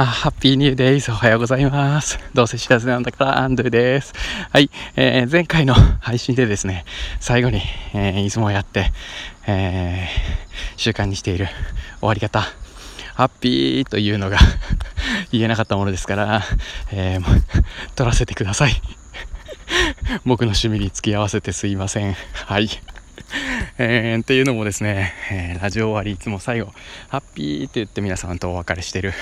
あ、ハッピーニューデイズおはようございます。どうせ知らずなんだからアンドゥです。はい、えー、前回の配信でですね、最後に、えー、いつもやって、えー、習慣にしている終わり方、ハッピーというのが 言えなかったものですから、えー、取らせてください。僕の趣味に付き合わせてすいません。はい。えー、っていうのもですね、えー、ラジオ終わりいつも最後ハッピーって言って皆さんとお別れしてる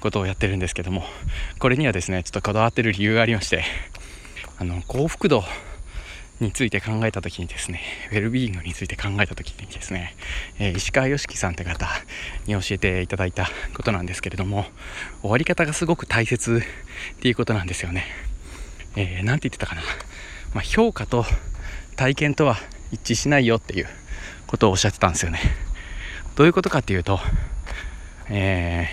ことをやってるんですけどもこれにはですねちょっとこだわってる理由がありましてあの幸福度について考えた時にですねウェルビーイングについて考えた時にですね、えー、石川良樹さんって方に教えていただいたことなんですけれども終わり方がすごく大切っていうことなんですよね。えー、て言ってたかな、まあ、評価と体験とは一致しないよっていうことをおっしゃってたんですよね。どういうことかっていうと、え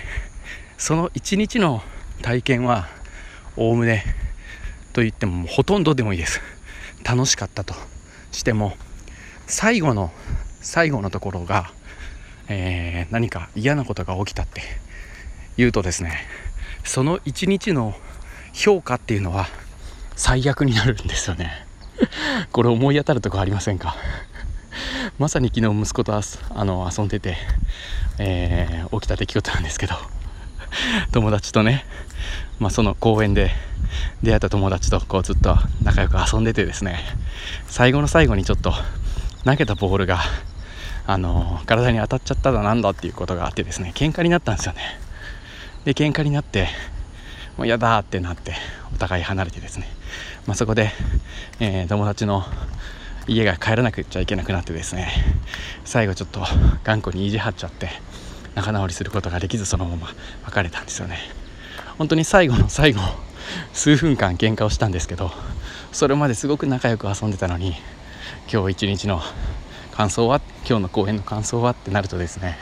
ー、その一日の体験はおおむねと言ってもほとんどでもいいです楽しかったとしても最後の最後のところが、えー、何か嫌なことが起きたって言うとですねその一日の評価っていうのは最悪になるんですよね これ思い当たるとこありませんか？まさに昨日息子とあの遊んでて、えー、起きた出来事なんですけど 友達とね、まあ、その公園で出会った友達とこうずっと仲良く遊んでてですね最後の最後にちょっと投げたボールがあの体に当たっちゃっただなんだっていうことがあってですね喧嘩になったんですよね。で喧嘩になってもう嫌だってなってお互い離れてですね。まあ、そこで、えー、友達の家が帰らなくちゃいけなくなってですね。最後ちょっと頑固に意地張っちゃって仲直りすることができずそのまま別れたんですよね。本当に最後の最後数分間喧嘩をしたんですけどそれまですごく仲良く遊んでたのに今日一日の感想は今日の公演の感想はってなるとですね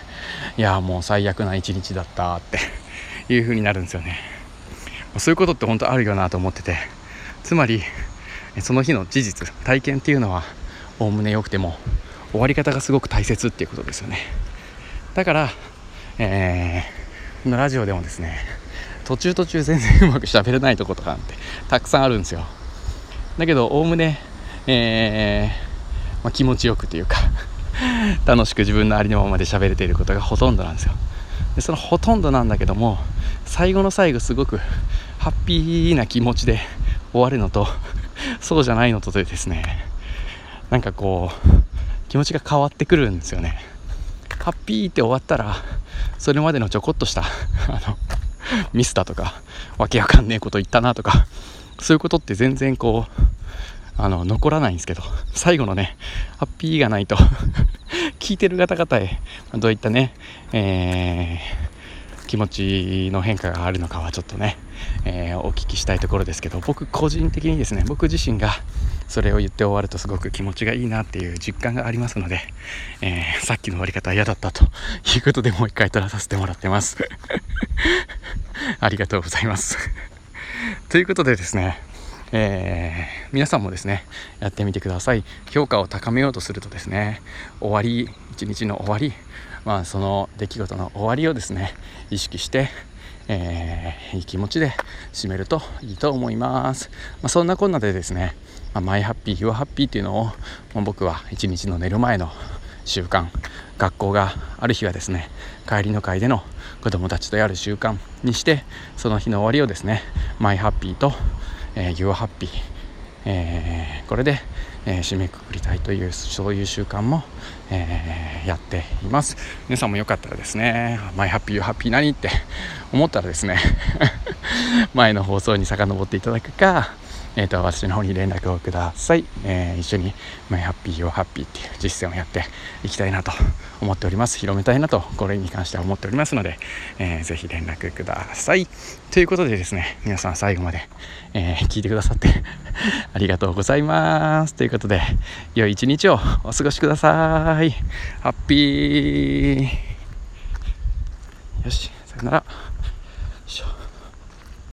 いやもう最悪な一日だったっていう風になるんですよね。そういうことって本当あるよなと思ってて。つまりその日の事実体験っていうのはおおむね良くても終わり方がすごく大切っていうことですよね。だから、えー、のラジオでもですね途中途中全然うまく喋れないとことかってたくさんあるんですよ。だけどおおむね、えー、まあ、気持ちよくというか楽しく自分のありのままで喋れていることがほとんどなんですよ。でそのほとんどなんだけども最後の最後すごくハッピーな気持ちで終わるのと そうじゃないのとでですねなんかこう気持ちが変わってくるんですよね。ハッピーって終わったらそれまでのちょこっとした あのミスだとかわけわかんねえこと言ったなとかそういうことって全然こうあの残らないんですけど最後のねハッピーがないと聞いてる方々へどういったね、えー、気持ちの変化があるのかはちょっとねえー、お聞きしたいところですけど僕個人的にですね僕自身がそれを言って終わるとすごく気持ちがいいなっていう実感がありますので、えー、さっきの終わり方嫌だったということでもう一回撮らさせてもらってます。ありがとうございます。ということでですねえー、皆さんもですねやってみてください。評価を高めようとするとですね終わり一日の終わりまあその出来事の終わりをですね意識してえー、いい気持ちで締めるといいと思います、まあ、そんなこんなでですね、まあ、マイハッピー、ユアハッピーっていうのを、まあ、僕は一日の寝る前の習慣学校がある日はですね帰りの会での子供たちとやる習慣にしてその日の終わりをですね my happy と、えー、ユアハッピー、えー、これでえー、締めくくりたいというそういう習慣も、えー、やっています皆さんもよかったらですね「 my happy your happy 何?」って思ったらですね 前の放送に遡っていただくかえーと、私の方に連絡をください、えー、一緒に my happy your happy っていう実践をやっていきたいなと思っております。広めたいなとこれに関しては思っておりますので、えー、ぜひ連絡ください。ということでですね皆さん最後まで、えー、聞いてくださって ありがとうございます。ということで良い一日をお過ごしください。ハッピー。よしさよなら。よいしょ。